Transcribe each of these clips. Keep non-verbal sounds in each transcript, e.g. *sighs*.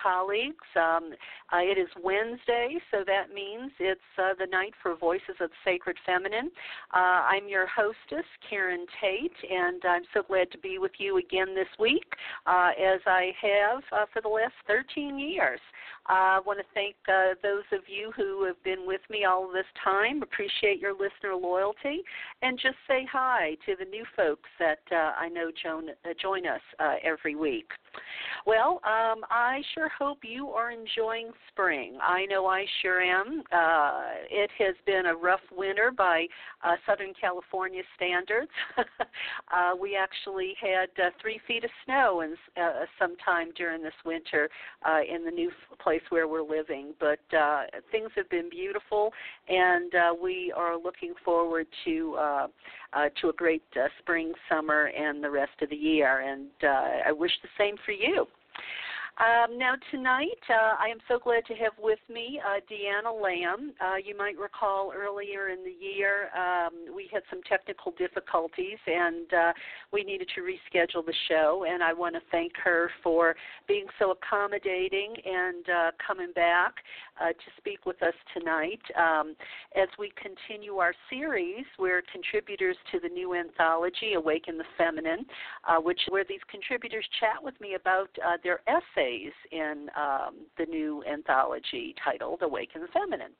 colleagues. Um, uh, it is Wednesday, so that means it's uh, the night for Voices of the Sacred Feminine. Uh, I'm your hostess, Karen Tate, and I'm so glad to be with you again this week, uh, as I have uh, for the last 13 years. I want to thank uh, those of you who have been with me all this time. Appreciate your listener loyalty, and just say hi to the new folks that uh, I know join, uh, join us uh, every week. Well, um, I sure hope you are enjoying spring. I know I sure am. Uh, it has been a rough winter by uh, Southern California standards. *laughs* uh, we actually had uh, three feet of snow in, uh, sometime during this winter uh, in the new place where we're living. But uh, things have been beautiful, and uh, we are looking forward to uh, uh, to a great uh, spring, summer, and the rest of the year. And uh, I wish the same for you. Um, now, tonight, uh, I am so glad to have with me uh, DeAnna L'am. Uh, you might recall earlier in the year um, we had some technical difficulties and uh, we needed to reschedule the show. And I want to thank her for being so accommodating and uh, coming back uh, to speak with us tonight um, as we continue our series. We're contributors to the new anthology, Awaken the Feminine, which where these contributors chat with me about their essays essays in um, the new anthology titled Awaken the Feminine.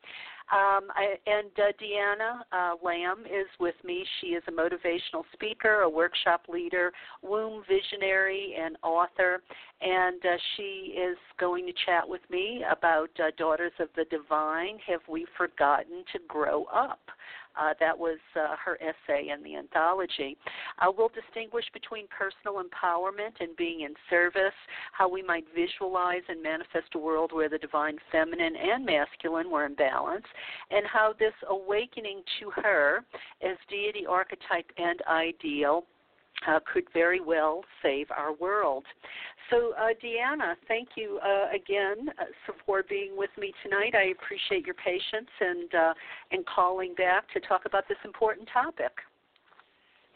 Um, I, and uh, DeAnna uh, L'am is with me. She is a motivational speaker, a workshop leader, womb visionary, and author. And uh, she is going to chat with me about uh, Daughters of the Divine Have We Forgotten to Grow Up? Uh, that was uh, her essay in the anthology. Uh, we'll distinguish between personal empowerment and being in service, how we might visualize and manifest a world where the divine feminine and masculine were in balance, and how this awakening to her as deity archetype and ideal uh, could very well save our world. So, uh, DeAnna, thank you uh, again uh, for being with me tonight. I appreciate your patience and uh, and calling back to talk about this important topic.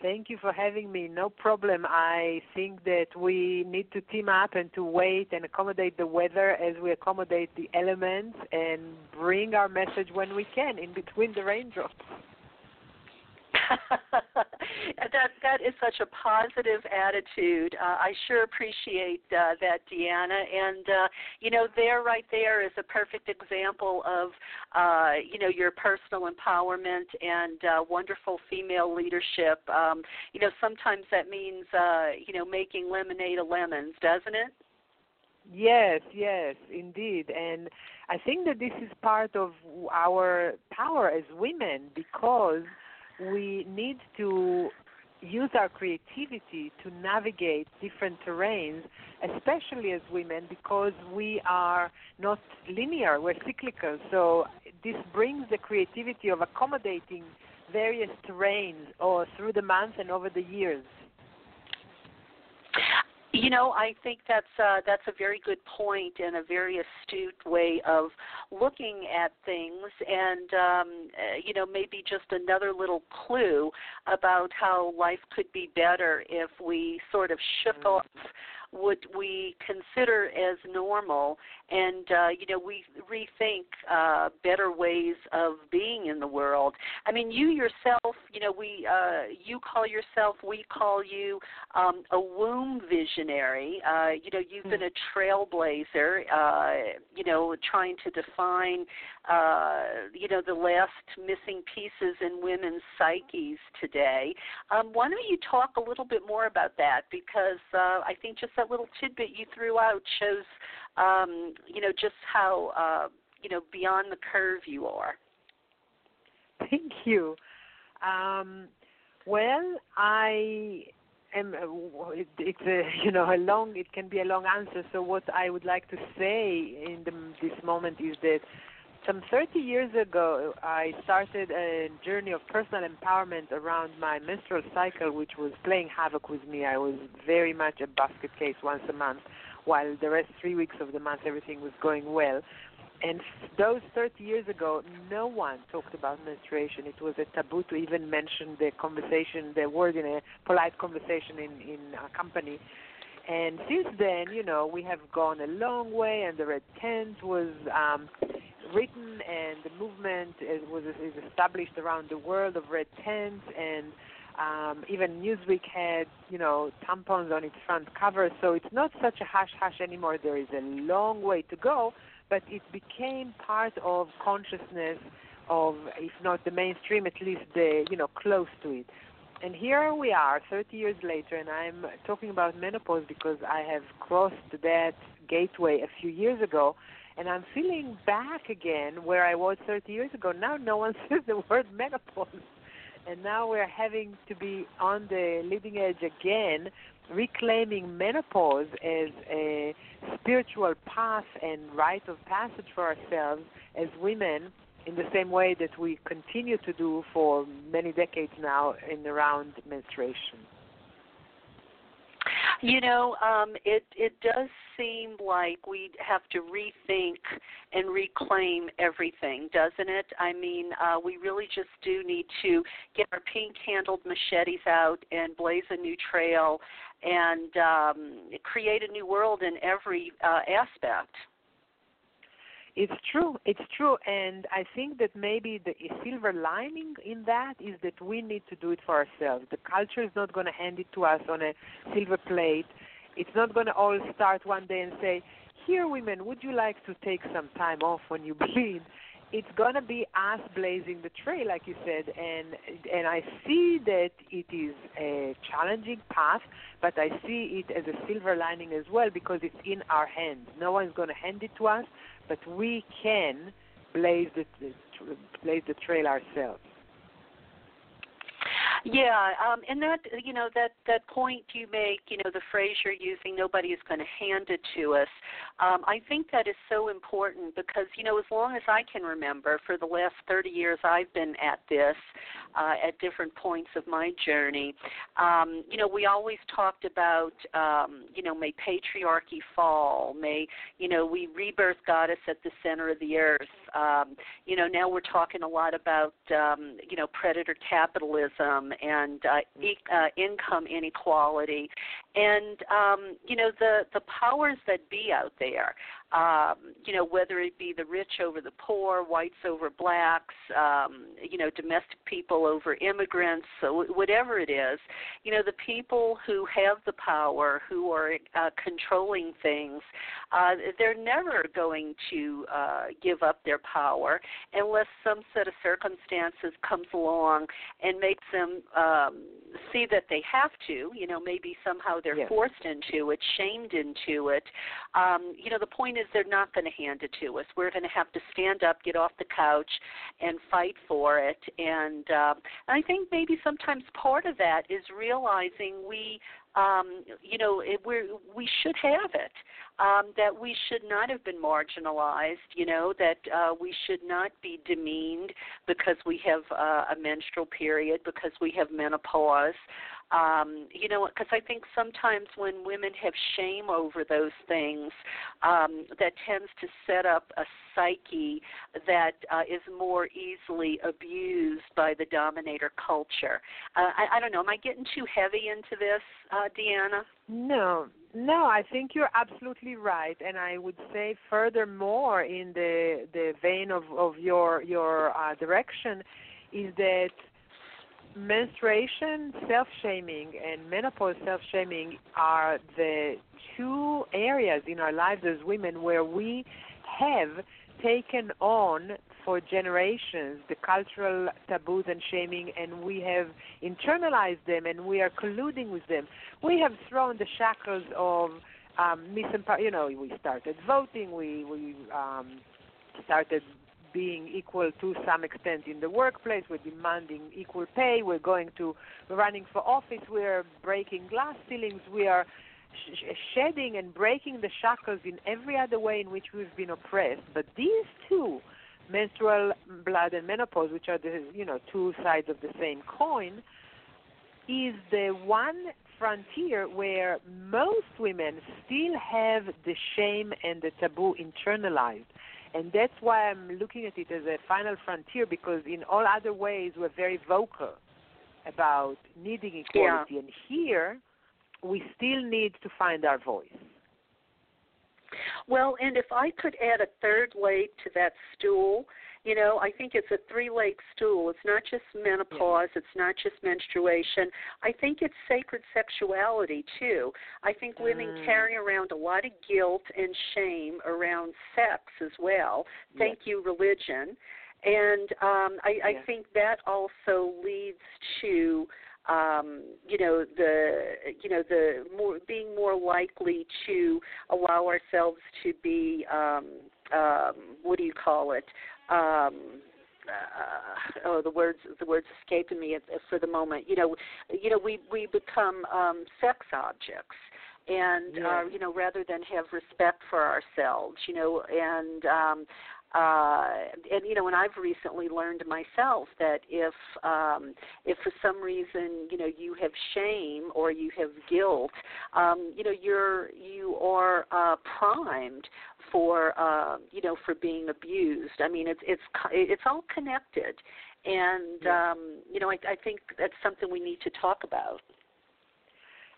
Thank you for having me. No problem. I think that we need to team up and to wait and accommodate the weather as we accommodate the elements and bring our message when we can in between the raindrops. *laughs* that that is such a positive attitude. Uh, I sure appreciate uh, that, DeAnna. And uh, you know, there, right there, is a perfect example of uh, you know your personal empowerment and uh, wonderful female leadership. Um, you know, sometimes that means uh, you know making lemonade of lemons, doesn't it? Yes, yes, indeed. And I think that this is part of our power as women because we need to use our creativity to navigate different terrains, especially as women, because we are not linear, we're cyclical. So this brings the creativity of accommodating various terrains or through the months and over the years. You know, I think that's uh, that's a very good point and a very astute way of looking at things, and um, uh, you know, maybe just another little clue about how life could be better if we sort of shook mm-hmm. off what we consider as normal and uh, you know we rethink uh, better ways of being in the world. I mean you yourself you know we uh, you call yourself we call you um, a womb visionary. Uh, you know you've been a trailblazer uh, you know trying to define uh, you know the last missing pieces in women's psyches today. Um, why don't you talk a little bit more about that? Because uh, i think just that little tidbit you threw out shows, um, you know, just how uh, you know beyond the curve you are. Thank you. Um, well, I am. Uh, it's a *laughs* you know a long. It can be a long answer. So what I would like to say in the, this moment is that some 30 years ago, I started a journey of personal empowerment around my menstrual cycle, which was playing havoc with me. I was very much a basket case once a month, while the rest three weeks of the month everything was going well. And those 30 years ago, no one talked about menstruation. It was a taboo to even mention the conversation, the word in a polite conversation in in a company. And since then, you know, we have gone a long way, and the Red Tent was um, written, and the movement is, was is established around the world of Red Tents, and um, even Newsweek had, you know, tampons on its front cover. So it's not such a hush hush anymore. There is a long way to go, but it became part of consciousness of, if not the mainstream, at least the, you know, close to it. And here we are, 30 years later, and I'm talking about menopause because I have crossed that gateway a few years ago, and I'm feeling back again where I was 30 years ago. Now no one *laughs* says the word menopause, and now we're having to be on the leading edge again, reclaiming menopause as a spiritual path and rite of passage for ourselves as women in the same way that we continue to do for many decades now in around menstruation. You know, um, it it does seem like we have to rethink and reclaim everything, doesn't it? I mean, uh, we really just do need to get our pink-handled machetes out and blaze a new trail and um, create a new world in every uh, aspect. It's true. It's true, and I think that maybe the silver lining in that is that we need to do it for ourselves. The culture is not going to hand it to us on a silver plate. It's not going to all start one day and say, "Here, women, would you like to take some time off when you *laughs* bleed?" It's going to be us blazing the trail, like you said, and and I see that it is a challenging path, but I see it as a silver lining as well because it's in our hands. No one's going to hand it to us but we can blaze the, blaze the trail ourselves. Yeah, um, and that you know that that point you make, you know, the phrase you're using, nobody is going to hand it to us. Um, I think that is so important because you know, as long as I can remember, for the last 30 years I've been at this, uh, at different points of my journey. Um, you know, we always talked about, um, you know, may patriarchy fall, may you know we rebirth goddess at the center of the earth. Um, you know, now we're talking a lot about, um, you know, predator capitalism and uh, e- uh, income inequality, and um, you know the the powers that be out there um, you know, whether it be the rich over the poor, whites over blacks, um, you know, domestic people over immigrants, so whatever it is, you know, the people who have the power, who are uh, controlling things, uh, they're never going to uh, give up their power unless some set of circumstances comes along and makes them um, see that they have to. You know, maybe somehow they're yes. forced into it, shamed into it. Um, you know, the point is they're not going to hand it to us. We're going to have to stand up, get off the couch, and fight for it. And, uh, and I think maybe sometimes part of that is realizing we um, you know, it, we're, we should have it. Um, that we should not have been marginalized. You know, that uh, we should not be demeaned because we have uh, a menstrual period, because we have menopause. Um, you know, because I think sometimes when women have shame over those things, um, that tends to set up a psyche that uh, is more easily abused by the dominator culture. Uh, I, I don't know. Am I getting too heavy into this, uh, DeAnna? No, no. I think you're absolutely right, and I would say furthermore in the the vein of of your your uh, direction is that menstruation self shaming and menopause self shaming are the two areas in our lives as women where we have taken on for generations the cultural taboos and shaming and we have internalized them and we are colluding with them. We have thrown the shackles of um, misempower. You know, we started voting. We we um, started being equal to some extent in the workplace. We're demanding equal pay. We're going to running for office. We're breaking glass ceilings. We are sh- shedding and breaking the shackles in every other way in which we've been oppressed. But these two, menstrual blood and menopause, which are the you know two sides of the same coin, is the one frontier where most women still have the shame and the taboo internalized and that's why I'm looking at it as a final frontier because in all other ways we're very vocal about needing equality, yeah. and here we still need to find our voice. Well, and if I could add a third leg to that stool, you know, I think it's a three leg stool. It's not just menopause, yeah. it's not just menstruation. I think it's sacred sexuality too. I think women mm. carry around a lot of guilt and shame around sex as well. Thank yeah. you, religion. And um I, yeah. I think that also leads to um, you know the you know the more being more likely to allow ourselves to be um, um, what do you call it um, uh, oh the words the words escaping me for the moment you know you know we we become um, sex objects and yeah. uh, you know rather than have respect for ourselves you know and um uh, and you know, and I've recently learned myself that if um, if for some reason you know you have shame or you have guilt, um, you know you're you are uh, primed for uh, you know for being abused. I mean, it's it's it's all connected, and yeah. um, you know I, I think that's something we need to talk about.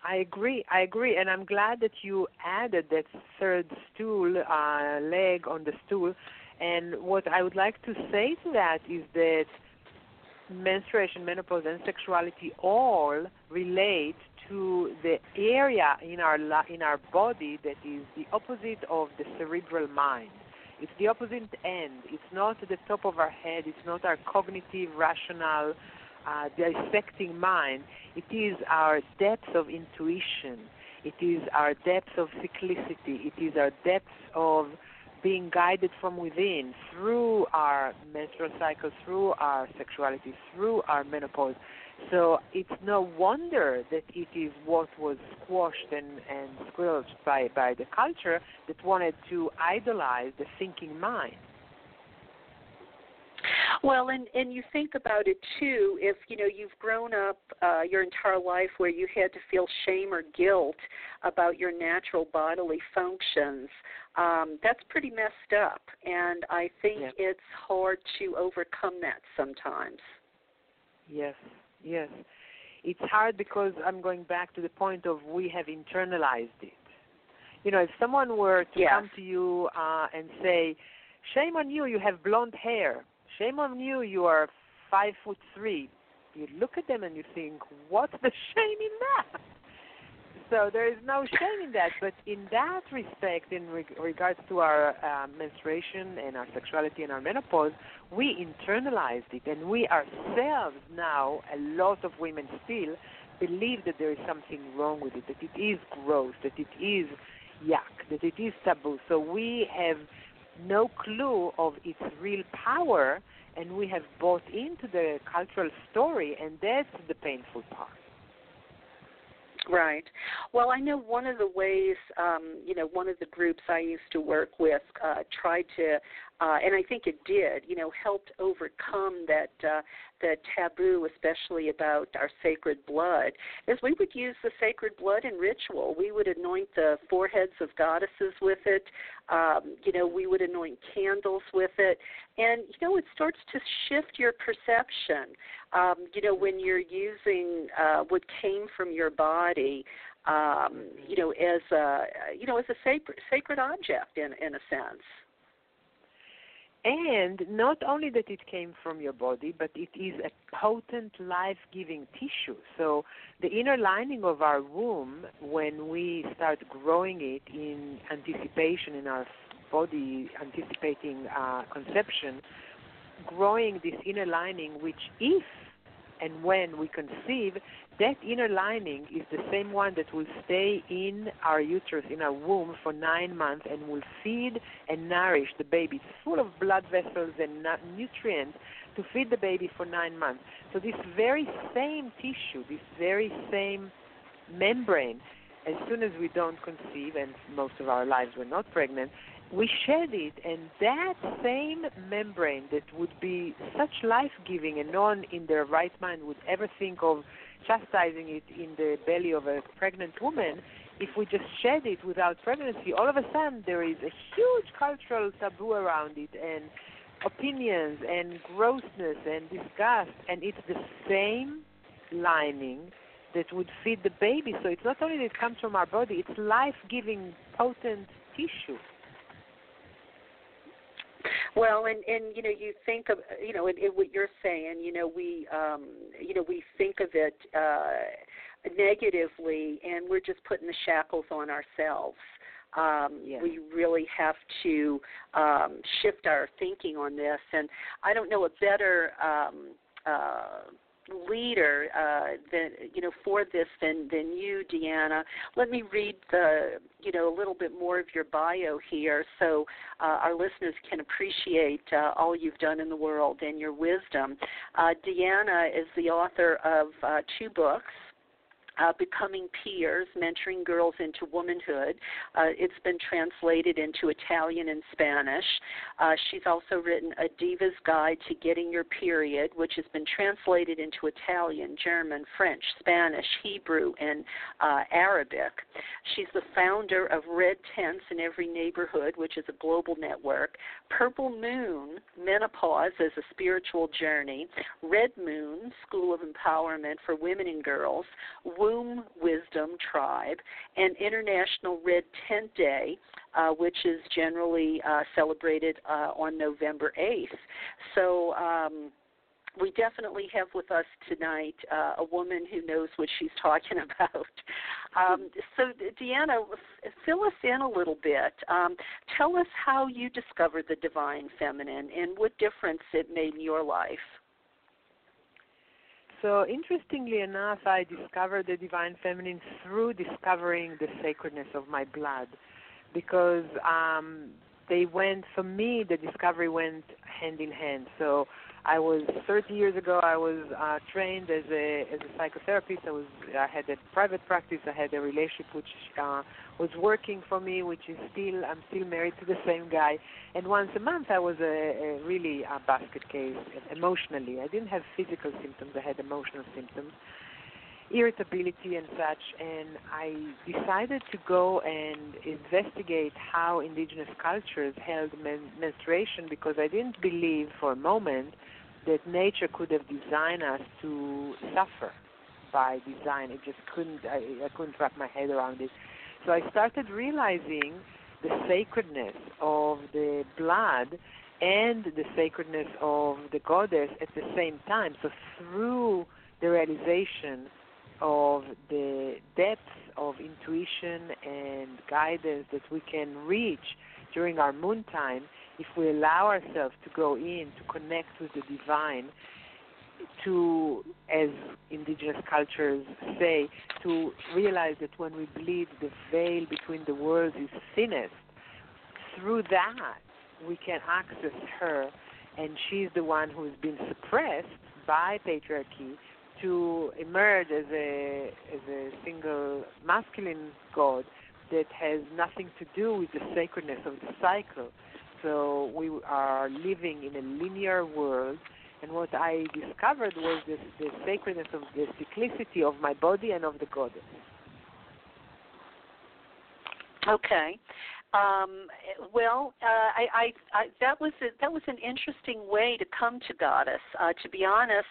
I agree. I agree, and I'm glad that you added that third stool uh, leg on the stool and what I would like to say to that is that menstruation, menopause, and sexuality all relate to the area in our in our body that is the opposite of the cerebral mind. It's the opposite end. It's not the top of our head. It's not our cognitive, rational, uh, dissecting mind. It is our depths of intuition. It is our depths of cyclicity. It is our depths of being guided from within through our menstrual cycle, through our sexuality, through our menopause. So it's no wonder that it is what was squashed and, and squelched by, by the culture that wanted to idolize the thinking mind. Well, and and you think about it too. If you know you've grown up uh, your entire life where you had to feel shame or guilt about your natural bodily functions, um, that's pretty messed up. And I think yeah. it's hard to overcome that sometimes. Yes, yes. It's hard because I'm going back to the point of we have internalized it. You know, if someone were to yes. come to you uh, and say, "Shame on you, you have blonde hair," Shame on you, you are five foot three. You look at them and you think, what's the *laughs* shame in that? So there is no shame in that. But in that respect, in reg- regards to our uh, menstruation and our sexuality and our menopause, we internalized it, and we ourselves now, a lot of women still believe that there is something wrong with it, that it is gross, that it is yuck, that it is taboo. So we have no clue of its real power, and we have bought into the cultural story, and that's the painful part. Right. Well, I know one of the ways, um, you know, one of the groups I used to work with uh, tried to, uh, and I think it did, you know, helped overcome that uh, the taboo, especially about our sacred blood, is we would use the sacred blood in ritual. We would anoint the foreheads of goddesses with it. Um, you know, we would anoint candles with it, and you know, it starts to shift your perception. Um, you know, when you're using uh, what came from your body, um, you know, as a you know, as a sacred sacred object in in a sense. And not only that it came from your body, but it is a potent life giving tissue. So the inner lining of our womb, when we start growing it in anticipation in our body, anticipating uh, conception, growing this inner lining, which if and when we conceive, that inner lining is the same one that will stay in our uterus, in our womb, for nine months and will feed and nourish the baby. It's full of blood vessels and nutrients to feed the baby for nine months. So, this very same tissue, this very same membrane, as soon as we don't conceive, and most of our lives we're not pregnant, we shed it, and that same membrane that would be such life giving, and no one in their right mind would ever think of chastising it in the belly of a pregnant woman, if we just shed it without pregnancy, all of a sudden there is a huge cultural taboo around it, and opinions, and grossness, and disgust, and it's the same lining that would feed the baby. So it's not only that it comes from our body; it's life-giving, potent tissue. Well, and and you know, you think of you know, in what you're saying, you know, we um, you know, we think of it uh, negatively, and we're just putting the shackles on ourselves. Um, yes. We really have to um, shift our thinking on this, and I don't know a better. Um, uh, leader uh, than you know for this than than you, DeAnna. Let me read the you know a little bit more of your bio here, so uh, our listeners can appreciate uh, all you've done in the world and your wisdom. Uh, DeAnna is the author of uh, two books uh, Becoming Peers, Mentoring Girls into Womanhood. Uh, it's been translated into Italian and Spanish. Uh, she's also written A Diva's Guide to Getting Your Period, which has been translated into Italian, German, French, Spanish, Hebrew, and uh, Arabic. She's the founder of Red Tents in Every Neighborhood, which is a global network. Purple Moon, Menopause as a Spiritual Journey. Red Moon, School of Empowerment for Women and Girls. Womb Wisdom Tribe, and International Red Tent Day, uh, which is generally uh, celebrated uh, on November 8th. So, um, we definitely have with us tonight uh, a woman who knows what she's *laughs* talking about. Um, so, DeAnna, fill us in a little bit. Um, tell us how you discovered the divine feminine and what difference it made in your life. So, interestingly enough, I discovered the divine feminine through discovering the sacredness of my blood, because um, they went for me. The discovery went hand in hand. So, I was 30 years ago. I was uh, trained as a as a psychotherapist. I was I had a private practice. I had a relationship which uh, was working for me, which is still I'm still married to the same guy. And once a month, I was a, a really a basket case emotionally. I didn't have physical symptoms. I had emotional symptoms irritability and such, and I decided to go and investigate how indigenous cultures held men- menstruation because I didn't believe for a moment that nature could have designed us to suffer by design. It just couldn't. I, I couldn't wrap my head around it. So I started realizing the sacredness of the blood and the sacredness of the goddess at the same time. So through the realization of the depth of intuition and guidance that we can reach during our moon time, if we allow ourselves to go in to connect with the divine, to, as indigenous cultures say, to realize that when we bleed, the veil between the worlds is thinnest. Through that, we can access her, and she's the one who has been suppressed by patriarchy to emerge as a as a single masculine god that has nothing to do with the sacredness of the cycle. So we are living in a linear world, and what I discovered was this, the sacredness of the cyclicity of my body and of the goddess. Okay. Um, well, uh, I, I, I, that was a, that was an interesting way to come to goddess. Uh, to be honest,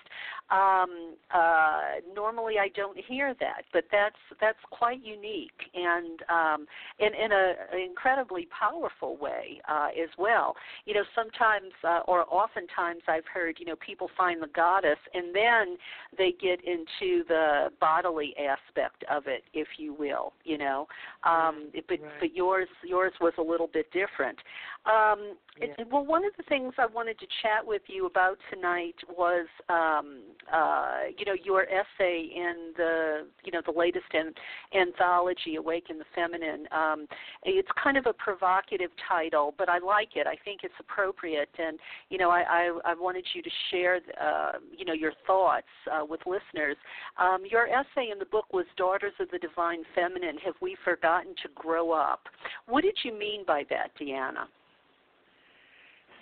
um, uh, normally I don't hear that, but that's that's quite unique and um, in in a an incredibly powerful way uh, as well. You know, sometimes uh, or oftentimes I've heard you know people find the goddess and then they get into the bodily aspect of it, if you will. You know, um, but right. but yours yours was a little bit different. Um, yeah. it, well, one of the things I wanted to chat with you about tonight was, um, uh, you know, your essay in the, you know, the latest an- anthology, "Awaken the Feminine." Um, it's kind of a provocative title, but I like it. I think it's appropriate, and you know, I, I, I wanted you to share, uh, you know, your thoughts uh, with listeners. Um, your essay in the book was "Daughters of the Divine Feminine: Have We Forgotten to Grow Up?" What did you mean by that, DeAnna?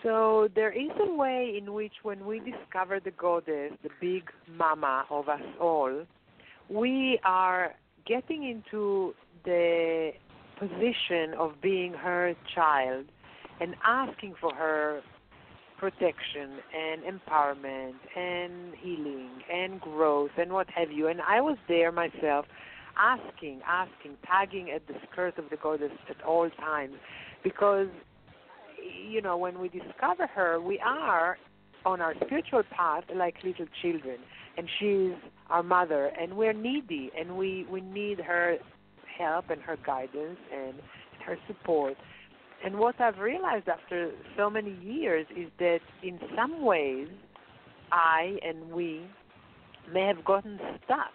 So there is a way in which, when we discover the goddess, the big mama of us all, we are getting into the position of being her child and asking for her protection and empowerment and healing and growth and what have you. And I was there myself asking, asking, tagging at the skirt of the goddess at all times because, you know, when we discover her, we are on our spiritual path like little children. And she's our mother, and we're needy, and we, we need her help and her guidance and her support. And what I've realized after so many years is that in some ways, I and we may have gotten stuck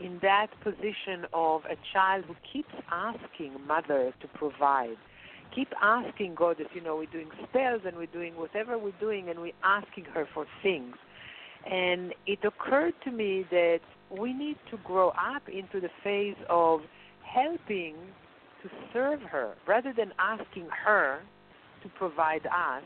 in that position of a child who keeps asking mother to provide. Keep asking Goddess, you know, we're doing spells and we're doing whatever we're doing and we're asking her for things. And it occurred to me that we need to grow up into the phase of helping to serve her rather than asking her to provide us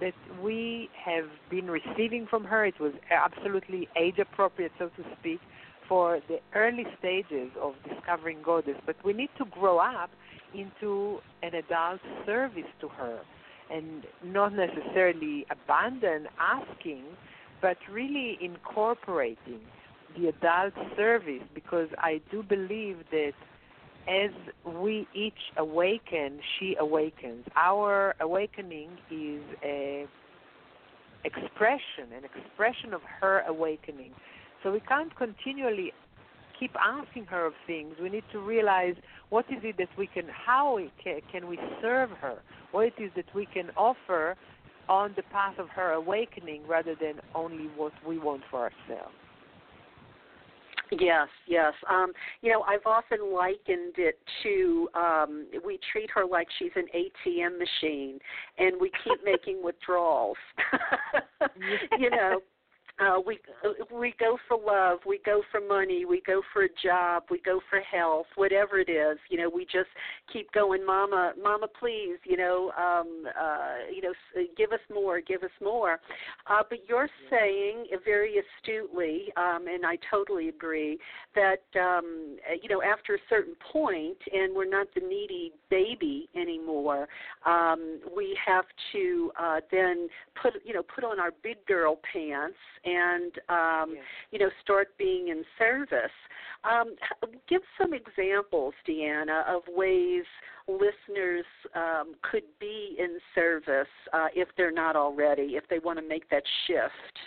that we have been receiving from her. It was absolutely age appropriate, so to speak, for the early stages of discovering Goddess. But we need to grow up into an adult service to her and not necessarily abandon asking, but really incorporating the adult service because I do believe that as we each awaken, she awakens. Our awakening is a expression, an expression of her awakening. So we can't continually keep asking her of things. We need to realize what is it that we can, how can, can we serve her? What it is that we can offer on the path of her awakening rather than only what we want for ourselves. Yes, yes. Um, you know, I've often likened it to um, we treat her like she's an ATM machine, and we keep *laughs* making withdrawals. *laughs* you know, uh, we uh, we go for love, we go for money, we go for a job, we go for health, whatever it is. You know, we just keep going, Mama, Mama, please. You know, um, uh, you know, give us more, give us more. Uh, but you're saying very astutely, um, and I totally agree that um, you know after a certain point, and we're not the needy baby anymore. Um, we have to uh, then put you know put on our big girl pants and um, yeah. you know start being in service. Um, give some examples, DeAnna, of ways listeners um, could be in service uh, if they're not already, if they want to make that shift.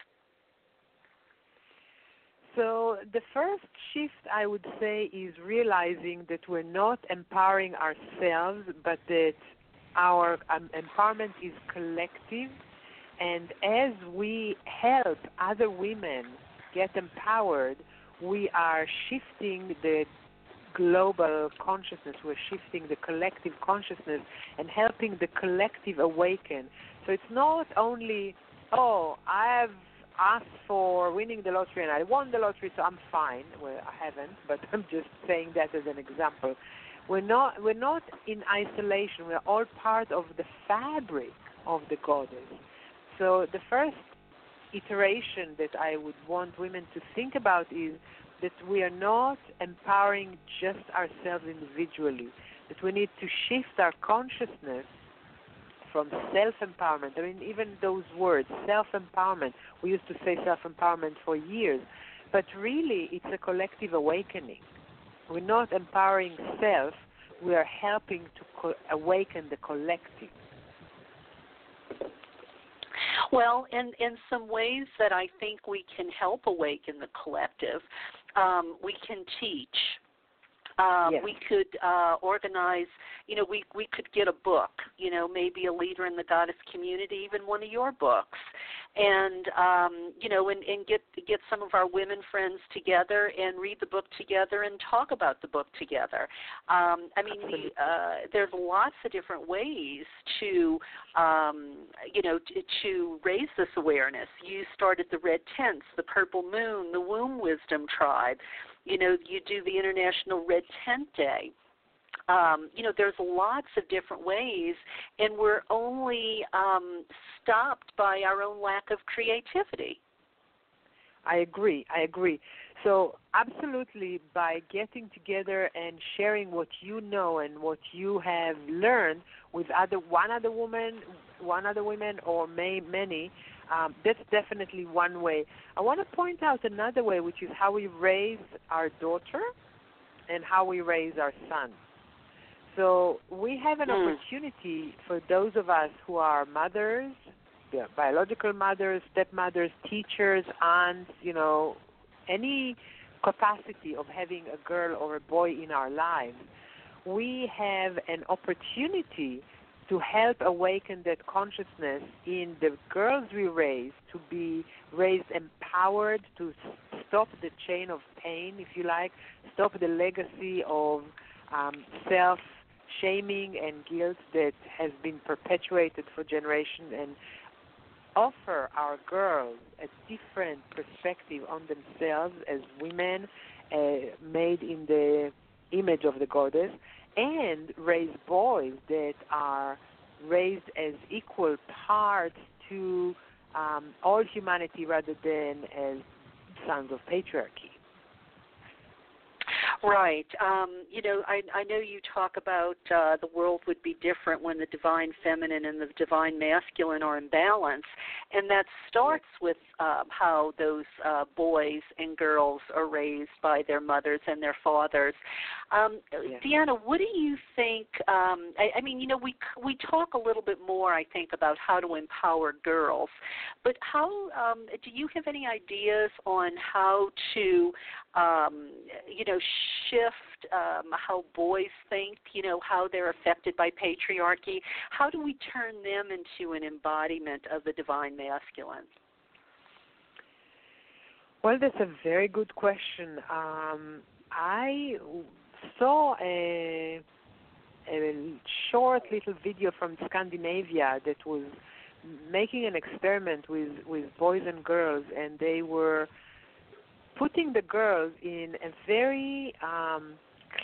So, the first shift I would say is realizing that we're not empowering ourselves, but that our um, empowerment is collective and as we help other women get empowered, we are shifting the global consciousness, we're shifting the collective consciousness and helping the collective awaken. So it's not only, oh, I've asked for winning the lottery and I won the lottery, so I'm fine. Well, I haven't, but *laughs* I'm just saying that as an example. We're not we're not in isolation. We're all part of the fabric of the goddess. So the first iteration that I would want women to think about is that we are not empowering just ourselves individually, that we need to shift our consciousness from self empowerment. I mean, even those words, self empowerment, we used to say self empowerment for years, but really it's a collective awakening. We're not empowering self, we are helping to co- awaken the collective. Well, in in some ways that I think we can help awaken the collective, um, we can teach. Um, yes. We could uh, organize, you know, we we could get a book, you know, maybe a leader in the goddess community, even one of your books, and um, you know, and, and get get some of our women friends together and read the book together and talk about the book together. Um, I mean, we, uh, there's lots of different ways to, um, you know, to, to raise this awareness. You started the Red Tents, the Purple Moon, the Womb Wisdom Tribe. You know, you do the International Red Tent Day um, you know, there's lots of different ways, and we're only um, stopped by our own lack of creativity. I agree. I agree. So absolutely, by getting together and sharing what you know and what you have learned with other one other woman, one other women, or may, many, um, that's definitely one way. I want to point out another way, which is how we raise our daughter and how we raise our son. So we have an Mm. opportunity for those of us who are mothers, yeah, biological mothers, stepmothers, teachers, aunts, you know, any capacity of having a girl or a boy in our lives. We have an opportunity to help awaken that consciousness in the girls we raise to be raised empowered to stop the chain of pain, if you like, stop the legacy of um, self shaming and guilt that has been perpetuated for generations and offer our girls a different perspective on themselves as women uh, made in the image of the goddess and raise boys that are raised as equal parts to um, all humanity rather than as sons of patriarchy. Right. Um, you know, I, I know you talk about uh, the world would be different when the divine feminine and the divine masculine are in balance, and that starts with um, how those uh, boys and girls are raised by their mothers and their fathers. Um, Yeah. DeAnna, what do you think? Um, I, I mean, you know, we we talk a little bit more, I think, about how to empower girls, but how um, do you have any ideas on how to um, you know, shift um, how boys think, you know, how they're affected by patriarchy. How do we turn them into an embodiment of the divine masculine? Well, that's a very good question. Um, I saw a, a short little video from Scandinavia that was making an experiment with, with boys and girls, and they were putting the girls in a very um,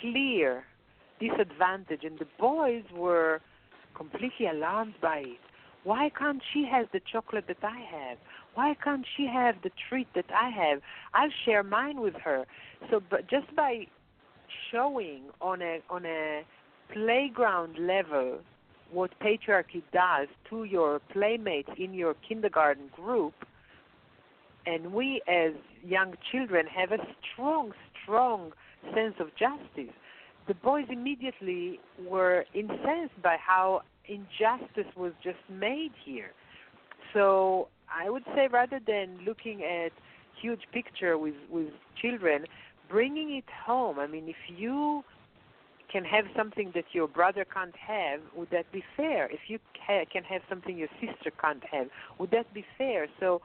clear disadvantage, and the boys were completely alarmed by it. Why can't she have the chocolate that I have? Why can't she have the treat that I have? I'll share mine with her. So, but just by showing on a on a playground level what patriarchy does to your playmates in your kindergarten group, and we as young children have a strong, strong sense of justice. The boys immediately were incensed by how injustice was just made here. So I would say rather than looking at huge picture with with children, bringing it home. I mean, if you can have something that your brother can't have, would that be fair? If you ca- can have something your sister can't have, would that be fair? So,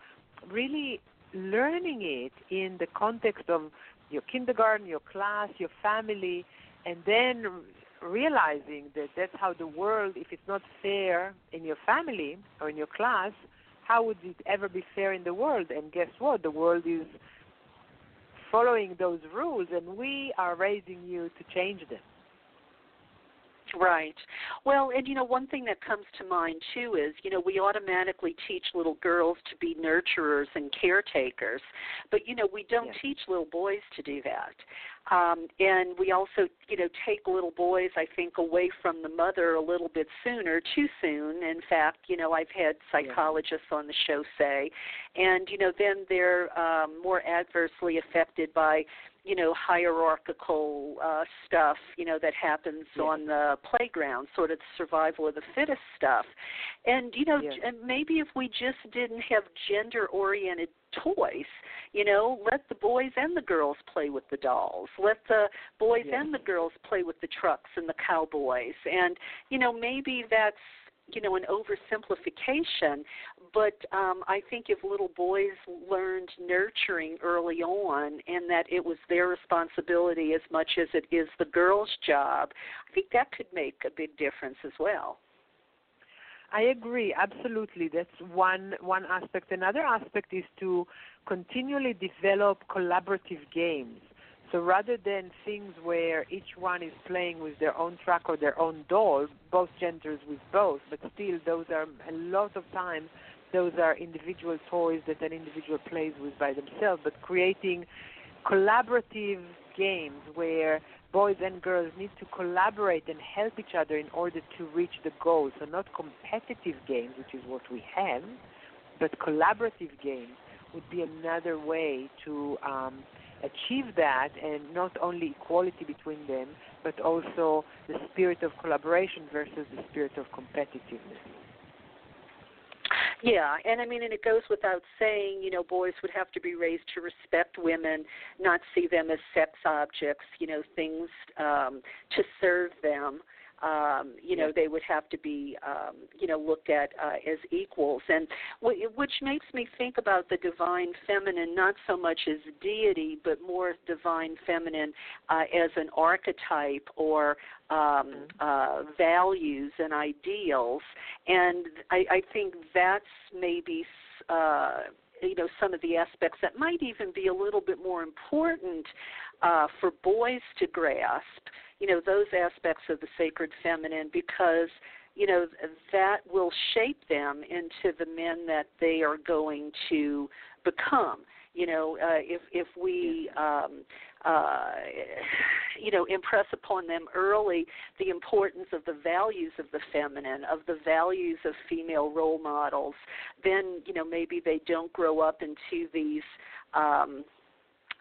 really learning it in the context of your kindergarten, your class, your family, and then realizing that that's how the world, if it's not fair in your family or in your class, how would it ever be fair in the world? And guess what? The world is following those rules, and we are raising you to change them. Right. Well, and you know, one thing that comes to mind too is, you know, we automatically teach little girls to be nurturers and caretakers, but you know, we don't Yes. teach little boys to do that. Um, and we also, you know, take little boys, I think, away from the mother a little bit sooner, too soon. In fact, you know, I've had psychologists on the show say, and you know, then they're um, more adversely affected by you know hierarchical uh stuff you know that happens Yes. on the playground sort of survival of the fittest stuff and you know and maybe if we just didn't have gender oriented toys you know let the boys and the girls play with the dolls let the boys Yes. and the girls play with the trucks and the cowboys and you know maybe that's you know an oversimplification but um i think if little boys learned nurturing early on and that it was their responsibility as much as it is the girl's job i think that could make a big difference as well I agree, absolutely. That's one one aspect. Another aspect is to continually develop collaborative games. So rather than things where each one is playing with their own truck or their own doll, both genders with both, but still those are a lot of times those are individual toys that an individual plays with by themselves, but creating collaborative games where boys and girls need to collaborate and help each other in order to reach the goal. So not competitive games, which is what we have, but collaborative games would be another way to um, achieve that, and not only equality between them, but also the spirit of collaboration versus the spirit of competitiveness. Yeah, and I mean, and it goes without saying, you know, boys would have to be raised to respect women, not see them as sex objects, you know, things um, to serve them um, you know they would have to be um, you know looked at uh, as equals. And w- which makes me think about the divine feminine not so much as deity but more divine feminine uh, as an archetype or um, mm-hmm. uh, values and ideals. And I, I think that's maybe uh, you know some of the aspects that might even be a little bit more important uh, for boys to grasp you know those aspects of the sacred feminine because you know that will shape them into the men that they are going to become. You know uh, if if we um uh *sighs* you know impress upon them early the importance of the values of the feminine of the values of female role models then you know maybe they don't grow up into these um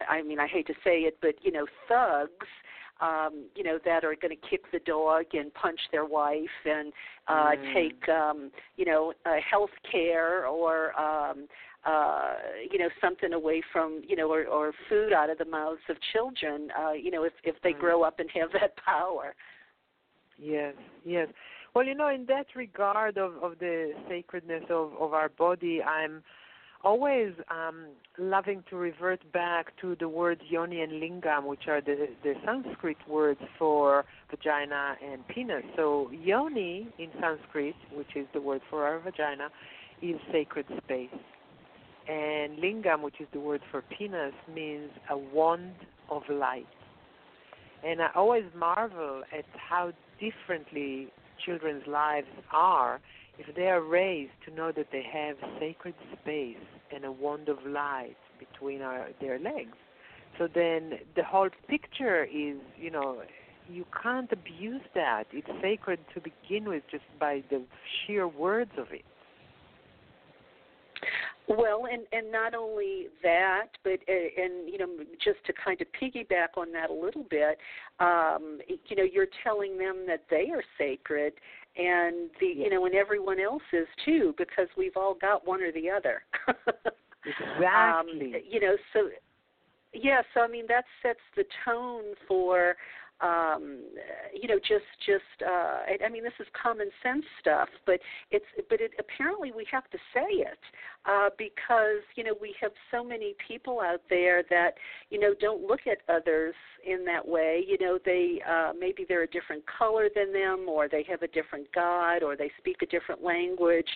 I mean I hate to say it but you know thugs um, you know, that are going to kick the dog and punch their wife and uh, mm. take, um, you know, uh, health care or, um, uh, you know, something away from, you know, or, or food out of the mouths of children, uh, you know, if, if they mm. grow up and have that *laughs* power. Yes, yes. Well, you know, in that regard of, of the sacredness of, of our body, I'm always um, loving to revert back to the words yoni and lingam, which are the, the Sanskrit words for vagina and penis. So yoni in Sanskrit, which is the word for our vagina, is sacred space. And lingam, which is the word for penis, means a wand of light. And I always marvel at how differently children's lives are if they are raised to know that they have sacred space and a wand of light between our, their legs, so then the whole picture is, you know, you can't abuse that. It's sacred to begin with just by the sheer words of it. Well, and and not only that, but uh, and you know, just to kind of piggyback on that a little bit, um, you know, you're telling them that they are sacred, and the you know, and everyone else is too, because we've all got one or the other. *laughs* exactly. Um, you know, so yeah, so I mean that sets the tone for um you know just just uh I, I mean this is common sense stuff but it's but it apparently we have to say it uh because you know we have so many people out there that you know don't look at others in that way. You know they uh maybe they're a different color than them or they have a different god or they speak a different language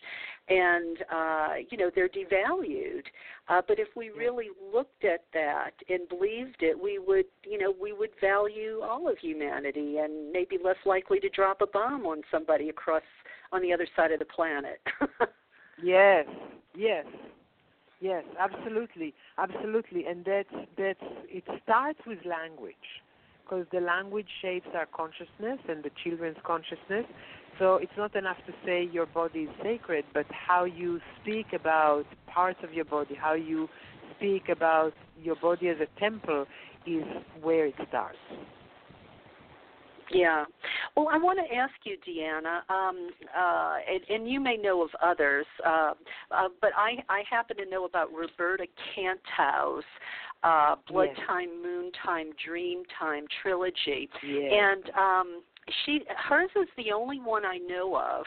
and uh you know they're devalued. Uh but if we really looked at that and believed it we would you know we would value all of humanity and maybe less likely to drop a bomb on somebody across on the other side of the planet. *laughs* Yes. Yes. Yes. Absolutely. Absolutely. And that's that's it starts with language because the language shapes our consciousness and the children's consciousness so it's not enough to say your body is sacred, but how you speak about parts of your body, how you speak about your body as a temple is where it starts. Yeah. Well, I want to ask you, DeAnna, um, uh, and, and, you may know of others, uh, uh, but I, I happen to know about Roberta Cantow's uh, Blood yes. Time, Moon Time, Dream Time trilogy. Yes. And um, she hers is the only one I know of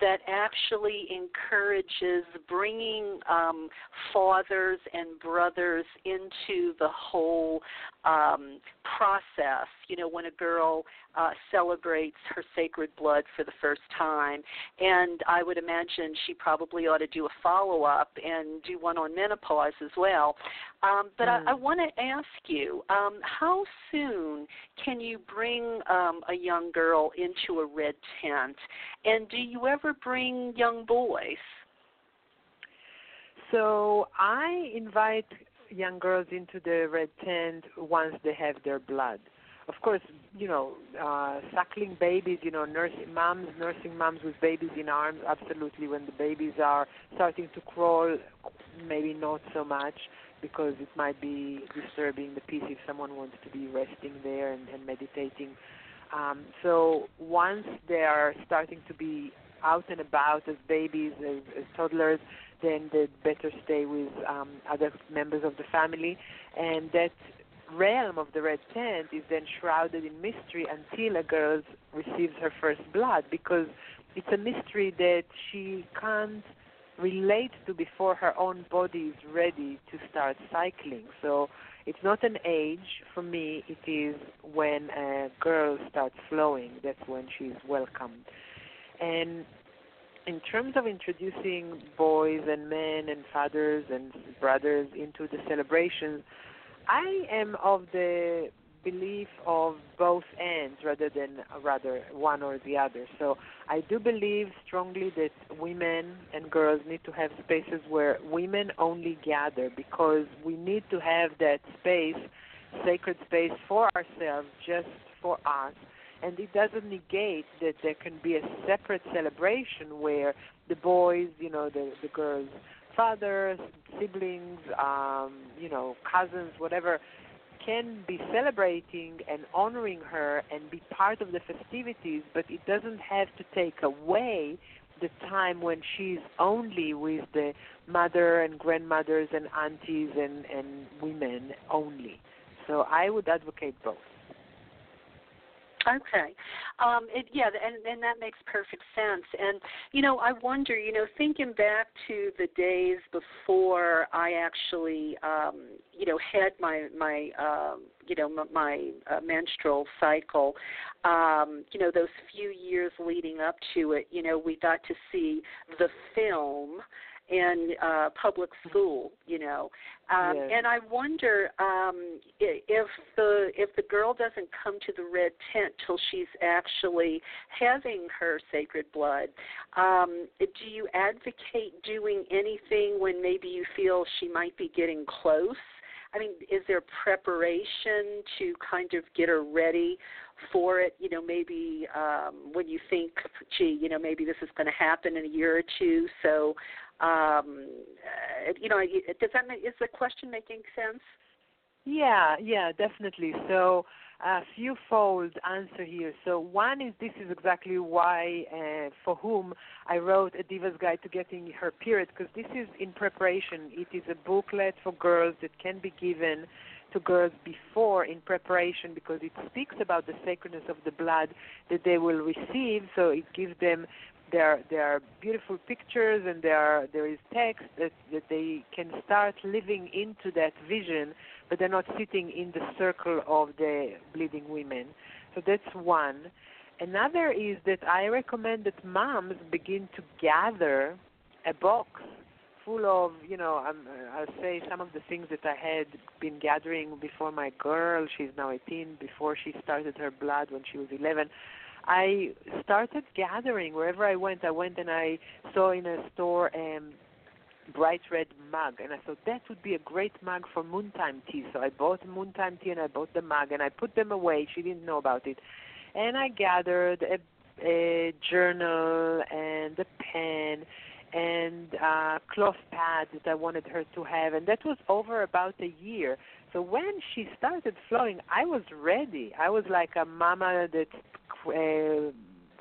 that actually encourages bringing um, fathers and brothers into the whole um, process. You know, when a girl uh, celebrates her sacred blood for the first time, and I would imagine she probably ought to do a follow up and do one on menopause as well. Um, but mm. I, I want to ask you, um, how soon can you bring um, a young girl into a red tent, and do you ever bring young boys? So I invite young girls into the red tent once they have their blood. Of course, you know, uh, suckling babies, you know, nursing moms, nursing moms with babies in arms, absolutely. When the babies are starting to crawl, maybe not so much because it might be disturbing the peace if someone wants to be resting there and, and meditating. Um, so once they are starting to be out and about as babies, as, as toddlers, then they'd better stay with um, other members of the family. And that realm of the red tent is then shrouded in mystery until a girl receives her first blood because it's a mystery that she can't relate to before her own body is ready to start cycling. So it's not an age for me, it is when a girl starts flowing, that's when she's welcomed. And in terms of introducing boys and men and fathers and brothers into the celebrations, I am of the belief of both ends rather than rather one or the other. So I do believe strongly that women and girls need to have spaces where women only gather because we need to have that space, sacred space for ourselves, just for us and it doesn't negate that there can be a separate celebration where the boys, you know, the the girls' fathers, siblings, um, you know, cousins, whatever, can be celebrating and honoring her and be part of the festivities, but it doesn't have to take away the time when she's only with the mother and grandmothers and aunties and, and women only. So I would advocate both. Okay. Um, it, yeah, and, and that makes perfect sense. And, you know, I wonder, you know, thinking back to the days before I actually, um, you know, had my, my um, you know, my, my uh, menstrual cycle, um, you know, those few years leading up to it, you know, we got to see the film in uh, public school, you know. Um, yes. And I wonder um, if the if the girl doesn't come to the red tent till she's actually having her sacred blood. Um, do you advocate doing anything when maybe you feel she might be getting close? I mean, is there preparation to kind of get her ready for it? You know, maybe um, when you think, gee, you know, maybe this is going to happen in a year or two, so um, uh, you know, does that make, is the question making sense? Yeah, yeah, definitely. So a few fold answer here. So one is this is exactly why, uh, for whom I wrote a Diva's Guide to Getting Her Period, because this is in preparation. It is a booklet for girls that can be given to girls before in preparation because it speaks about the sacredness of the blood that they will receive. So it gives them there there are beautiful pictures and there are, there is text that that they can start living into that vision but they're not sitting in the circle of the bleeding women. So that's one. Another is that i recommend that moms begin to gather a box full of you know um, i'll say some of the things that i had been gathering before my girl she's now 18 before she started her blood when she was 11 I started gathering wherever I went. I went and I saw in a store um bright red mug and I thought that would be a great mug for moontime tea. So I bought moontime tea and I bought the mug and I put them away. She didn't know about it. And I gathered a, a journal and a pen and uh cloth pads that I wanted her to have and that was over about a year. So when she started flowing, I was ready. I was like a mama that uh,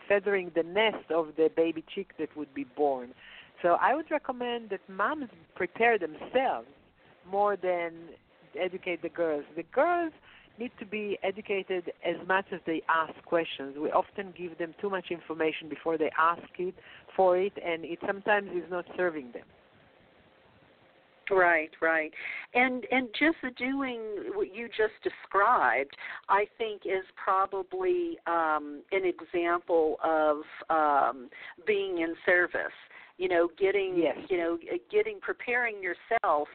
feathering the nest of the baby chick that would be born. So I would recommend that moms prepare themselves more than educate the girls. The girls need to be educated as much as they ask questions. We often give them too much information before they ask it for it, and it sometimes is not serving them. Right, right, and and just doing what you just described, I think is probably um, an example of um, being in service you know getting yes. you know getting preparing yourself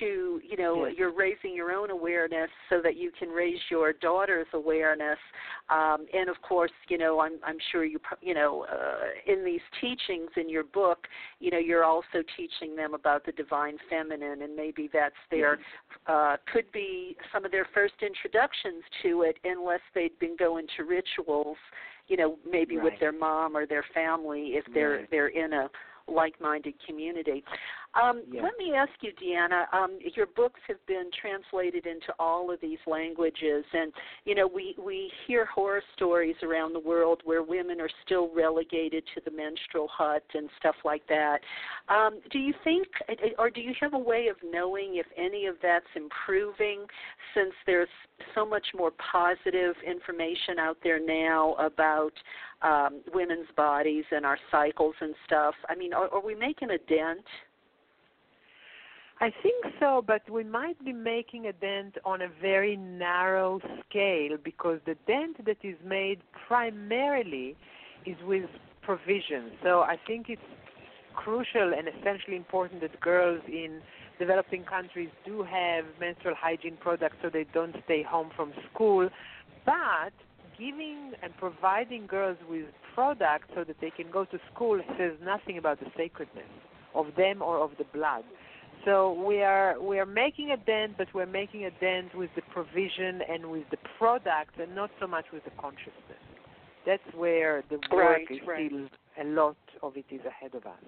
to you know yes. you're raising your own awareness so that you can raise your daughter's awareness um, and of course you know i'm i'm sure you you know uh, in these teachings in your book you know you're also teaching them about the divine feminine and maybe that's their uh, could be some of their first introductions to it unless they'd been going to rituals you know maybe right. with their mom or their family if they're right. they're in a like-minded community. Um, yeah. Let me ask you, DeAnna. Um, your books have been translated into all of these languages, and you know we we hear horror stories around the world where women are still relegated to the menstrual hut and stuff like that. Um, do you think, or do you have a way of knowing if any of that's improving, since there's so much more positive information out there now about um, women's bodies and our cycles and stuff? I mean, are, are we making a dent? I think so, but we might be making a dent on a very narrow scale because the dent that is made primarily is with provision. So I think it's crucial and essentially important that girls in developing countries do have menstrual hygiene products so they don't stay home from school. But giving and providing girls with products so that they can go to school says nothing about the sacredness of them or of the blood. So we are we are making a dent, but we're making a dent with the provision and with the product, and not so much with the consciousness. That's where the work right, is right. still a lot of it is ahead of us.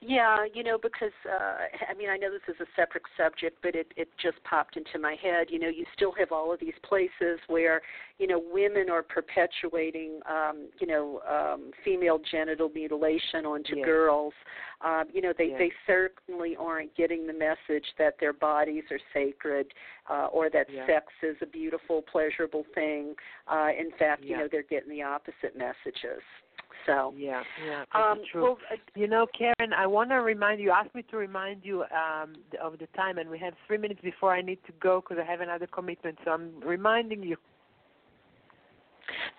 Yeah, you know, because uh, I mean, I know this is a separate subject, but it it just popped into my head. You know, you still have all of these places where you know women are perpetuating, um, you know, um, female genital mutilation onto Yes. girls. Um, you know, they Yes. they certainly aren't getting the message that their bodies are sacred, uh, or that Yeah. sex is a beautiful, pleasurable thing. Uh, in fact, you know, they're getting the opposite messages. So. Yeah, yeah, Um, true. well, uh, You know, Karen, I want to remind you. Asked me to remind you um, of the time, and we have three minutes before I need to go because I have another commitment. So I'm reminding you.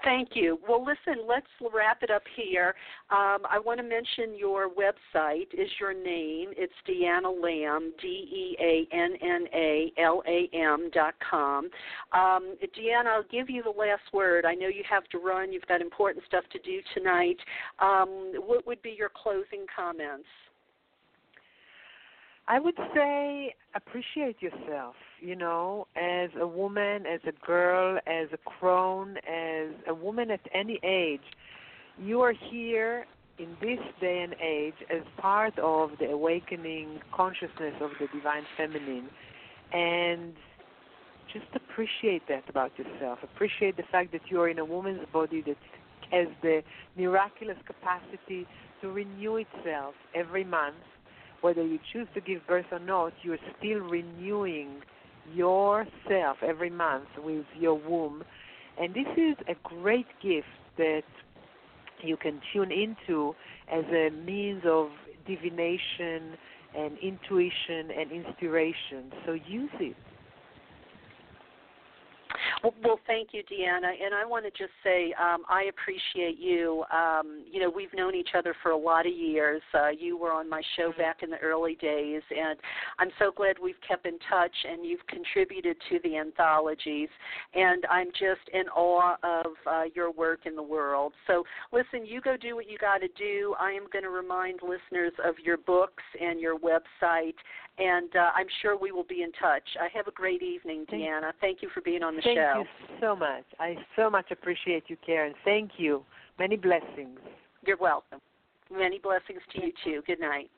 Thank you. Well, listen, let's wrap it up here. Um, I want to mention your website is your name. It's DeAnna L'am, D E A N N A L A M dot com. Um, DeAnna, I'll give you the last word. I know you have to run. You've got important stuff to do tonight. Um, what would be your closing comments? I would say appreciate yourself, you know, as a woman, as a girl, as a crone, as a woman at any age. You are here in this day and age as part of the awakening consciousness of the divine feminine. And just appreciate that about yourself. Appreciate the fact that you are in a woman's body that has the miraculous capacity to renew itself every month whether you choose to give birth or not, you're still renewing yourself every month with your womb. And this is a great gift that you can tune into as a means of divination and intuition and inspiration. So use it. Well, well, thank you, DeAnna. And I want to just say um, I appreciate you. Um, you know, we've known each other for a lot of years. Uh, you were on my show back in the early days, and I'm so glad we've kept in touch. And you've contributed to the anthologies, and I'm just in awe of uh, your work in the world. So, listen, you go do what you got to do. I am going to remind listeners of your books and your website, and uh, I'm sure we will be in touch. I have a great evening, Thank- DeAnna. Thank you for being on the Thank show. Thank you so much. I so much appreciate you, Karen. Thank you. Many blessings. You're welcome. Many blessings to you too. Good night.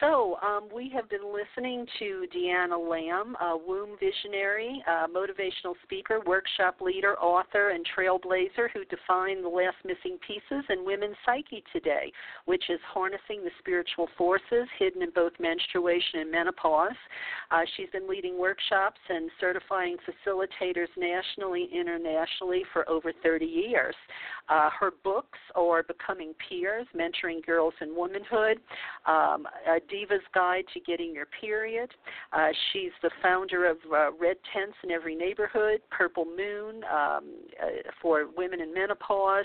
So, um, we have been listening to DeAnna L'am, a womb visionary, uh, motivational speaker, workshop leader, author, and trailblazer who defined the last missing pieces in women's psyche today, which is harnessing the spiritual forces hidden in both menstruation and menopause. Uh, she's been leading workshops and certifying facilitators nationally, internationally for over 30 years. Uh, her books are Becoming Peers, Mentoring Girls in Womanhood, um, A Diva's Guide to Getting Your Period. Uh, she's the founder of uh, Red Tents in Every Neighborhood, Purple Moon um, uh, for women in menopause,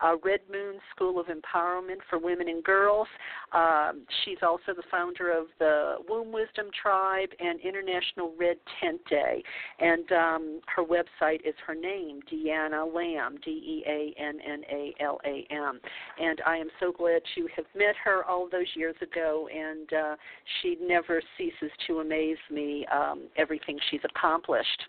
uh, Red Moon School of Empowerment for women and girls. Um, she's also the founder of the Womb Wisdom Tribe and International Red Tent Day. And um, her website is her name, DeAnna L'am, D E A N N A L A M. And I am so glad to have met her all those years ago, and uh, she never ceases to amaze me um, everything she's accomplished.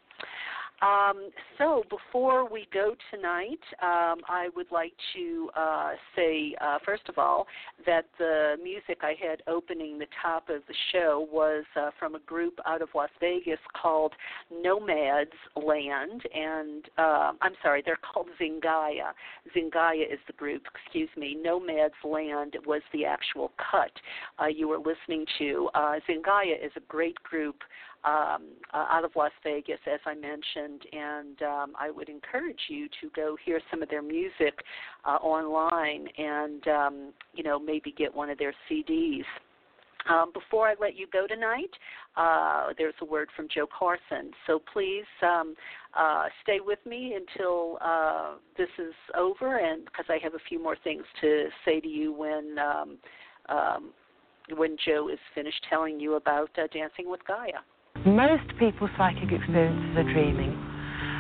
Um, so before we go tonight, um, I would like to uh, say, uh, first of all, that the music I had opening the top of the show was uh, from a group out of Las Vegas called Nomads Land, and uh, I'm sorry, they're called Zingaya. Zingaya is the group, excuse me. Nomads Land was the actual cut uh, you were listening to. Uh, Zingaya is a great group um, uh, out of Las Vegas, as I mentioned, and um, I would encourage you to go hear some of their music uh, online and um, you know maybe get one of their CDs. Um, before I let you go tonight, uh, there's a word from Jo Carson. So please um, uh, stay with me until uh, this is over, and because I have a few more things to say to you when um, um, when Jo is finished telling you about uh, Dancing with Gaia. Most people's psychic experiences are dreaming,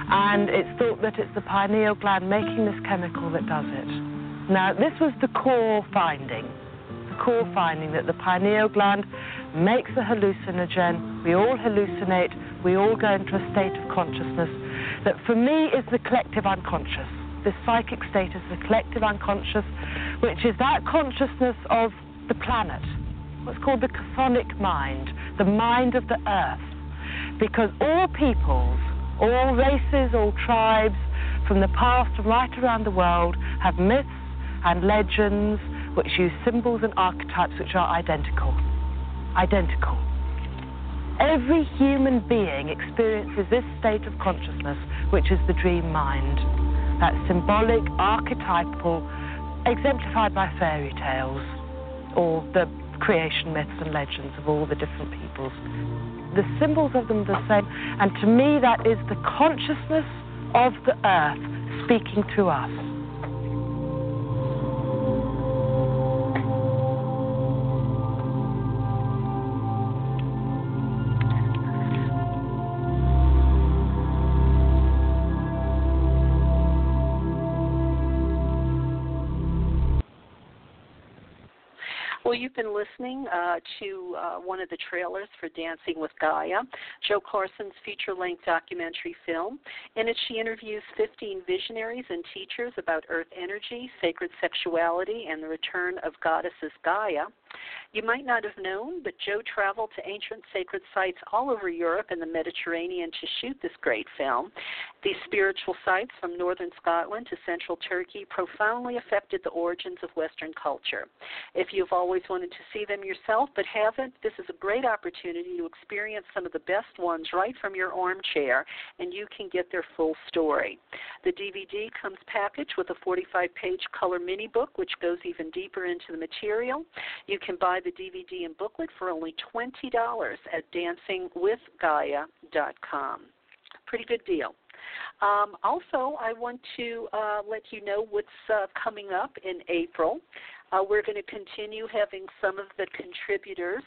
and it's thought that it's the pineal gland making this chemical that does it. Now, this was the core finding, the core finding that the pineal gland makes a hallucinogen. We all hallucinate, we all go into a state of consciousness that for me is the collective unconscious. This psychic state is the collective unconscious, which is that consciousness of the planet, what's called the chthonic mind, the mind of the earth. Because all peoples, all races, all tribes from the past right around the world have myths and legends which use symbols and archetypes which are identical. Identical. Every human being experiences this state of consciousness, which is the dream mind. That symbolic, archetypal, exemplified by fairy tales or the creation myths and legends of all the different peoples. The symbols of them are the same, and to me, that is the consciousness of the earth speaking to us. Well, you've been listening uh, to uh, one of the trailers for Dancing with Gaia, Jo Carson's feature length documentary film. In it, she interviews 15 visionaries and teachers about earth energy, sacred sexuality, and the return of goddesses Gaia. You might not have known, but Joe traveled to ancient sacred sites all over Europe and the Mediterranean to shoot this great film. These spiritual sites, from northern Scotland to central Turkey, profoundly affected the origins of Western culture. If you've always wanted to see them yourself but haven't, this is a great opportunity to experience some of the best ones right from your armchair, and you can get their full story. The DVD comes packaged with a 45 page color mini book, which goes even deeper into the material. You can buy the DVD and booklet for only $20 at dancingwithgaia.com. Pretty good deal. Um, also, I want to uh, let you know what's uh, coming up in April. Uh, we're going to continue having some of the contributors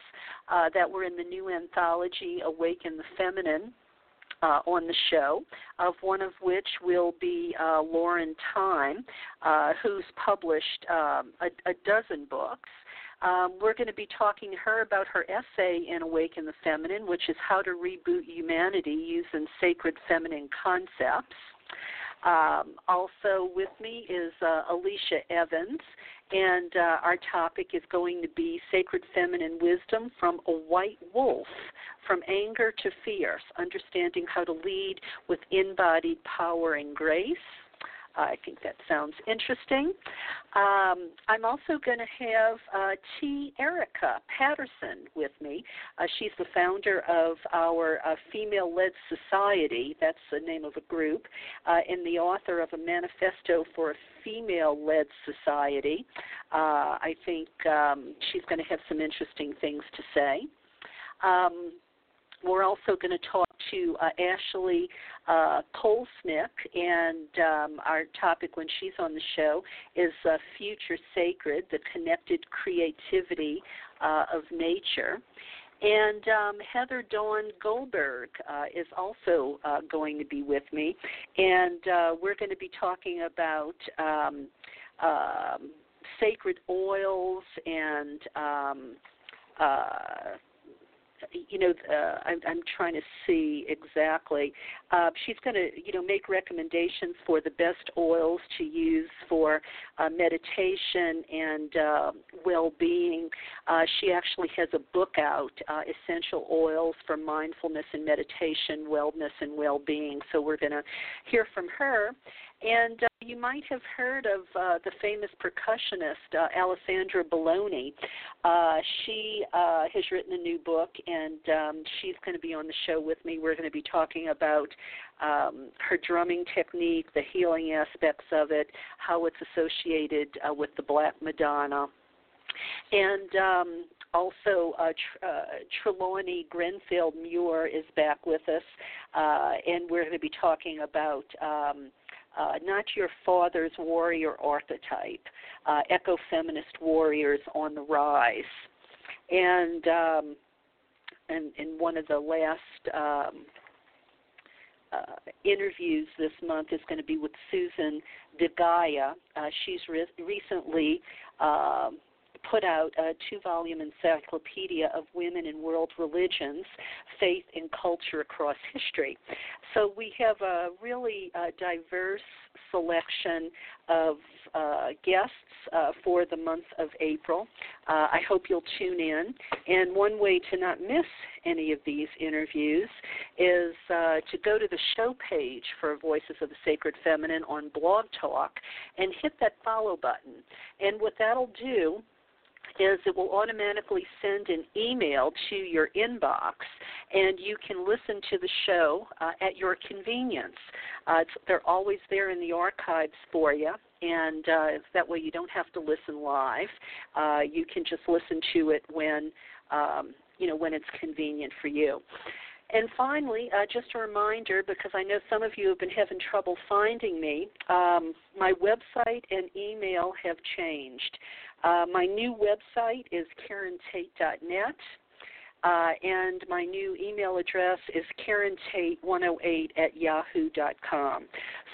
uh, that were in the new anthology, Awaken the Feminine. Uh, on the show, of one of which will be uh, Lauren Time, uh, who's published um, a, a, dozen books. Um, we're going to be talking to her about her essay in Awaken the Feminine, which is how to reboot humanity using sacred feminine concepts. Um, also with me is uh, Alicia Evans, and uh, our topic is going to be sacred feminine wisdom from a white wolf, from anger to fierce, understanding how to lead with embodied power and grace. I think that sounds interesting. Um, I'm also going to have uh, T. Erica Patterson with me. Uh, she's the founder of our uh, Female Led Society. That's the name of a group, uh, and the author of a manifesto for a female led society. Uh, I think um, she's going to have some interesting things to say. Um, we're also going to talk to uh, Ashley uh, Kolesnik, and um, our topic when she's on the show is uh, Future Sacred, the connected creativity uh, of nature. And um, Heather Dawn Goldberg uh, is also uh, going to be with me, and uh, we're going to be talking about um, um, sacred oils and um, uh, you know, uh, I'm, I'm trying to see exactly. Uh, she's going to, you know, make recommendations for the best oils to use for uh, meditation and uh, well-being. Uh, she actually has a book out, uh, Essential Oils for Mindfulness and Meditation, Wellness and Well-being. So we're going to hear from her. And uh, you might have heard of uh, the famous percussionist uh, Alessandra Belloni. Uh, she uh, has written a new book, and um, she's going to be on the show with me. We're going to be talking about um, her drumming technique, the healing aspects of it, how it's associated uh, with the Black Madonna. And um, also, uh, Tr- uh, Trelawney Grenfell Muir is back with us, uh, and we're going to be talking about um, uh, not your father's warrior archetype, uh, ecofeminist warriors on the rise. And um, and in one of the last um, uh, interviews this month is going to be with Susan DeGaia. Uh, she's re- recently uh, put out a two volume encyclopedia of women in world religions, faith, and culture across history. So we have a really uh, diverse selection of uh, guests uh, for the month of April. Uh, I hope you'll tune in. And one way to not miss any of these interviews is uh, to go to the show page for Voices of the Sacred Feminine on Blog Talk and hit that follow button. And what that'll do is it will automatically send an email to your inbox, and you can listen to the show uh, at your convenience. Uh, they're always there in the archives for you, and uh, that way you don't have to listen live. Uh, you can just listen to it when um, you know when it's convenient for you. And finally, uh, just a reminder because I know some of you have been having trouble finding me, um, my website and email have changed. Uh, my new website is karentate.net. Uh, and my new email address is karentate108 at yahoo.com.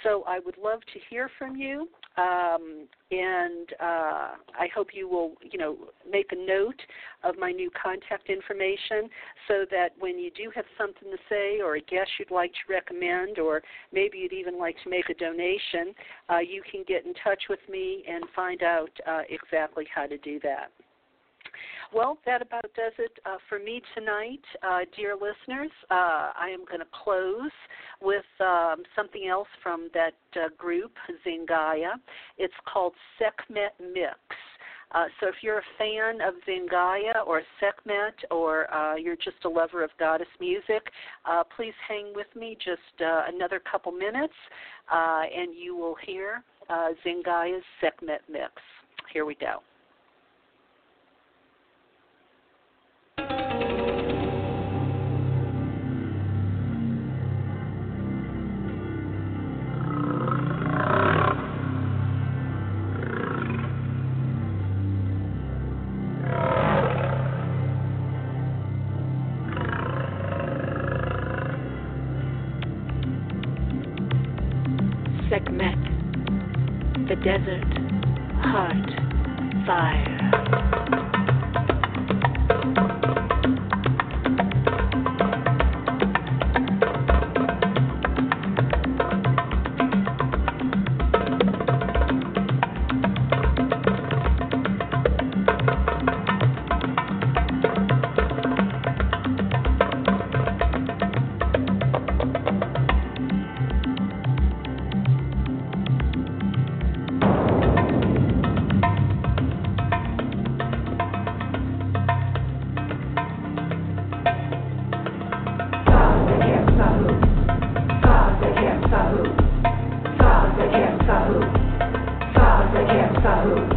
So I would love to hear from you. Um, and uh, I hope you will, you know, make a note of my new contact information so that when you do have something to say or a guest you'd like to recommend, or maybe you'd even like to make a donation, uh, you can get in touch with me and find out uh, exactly how to do that. Well, that about does it uh, for me tonight, uh, dear listeners. Uh, I am going to close with um, something else from that uh, group, Zingaya. It's called Sekhmet Mix. Uh, so if you're a fan of Zingaya or Sekhmet or uh, you're just a lover of goddess music, please hang with me just another couple minutes and you will hear Zingaya's Sekhmet Mix. Here we go. Salut.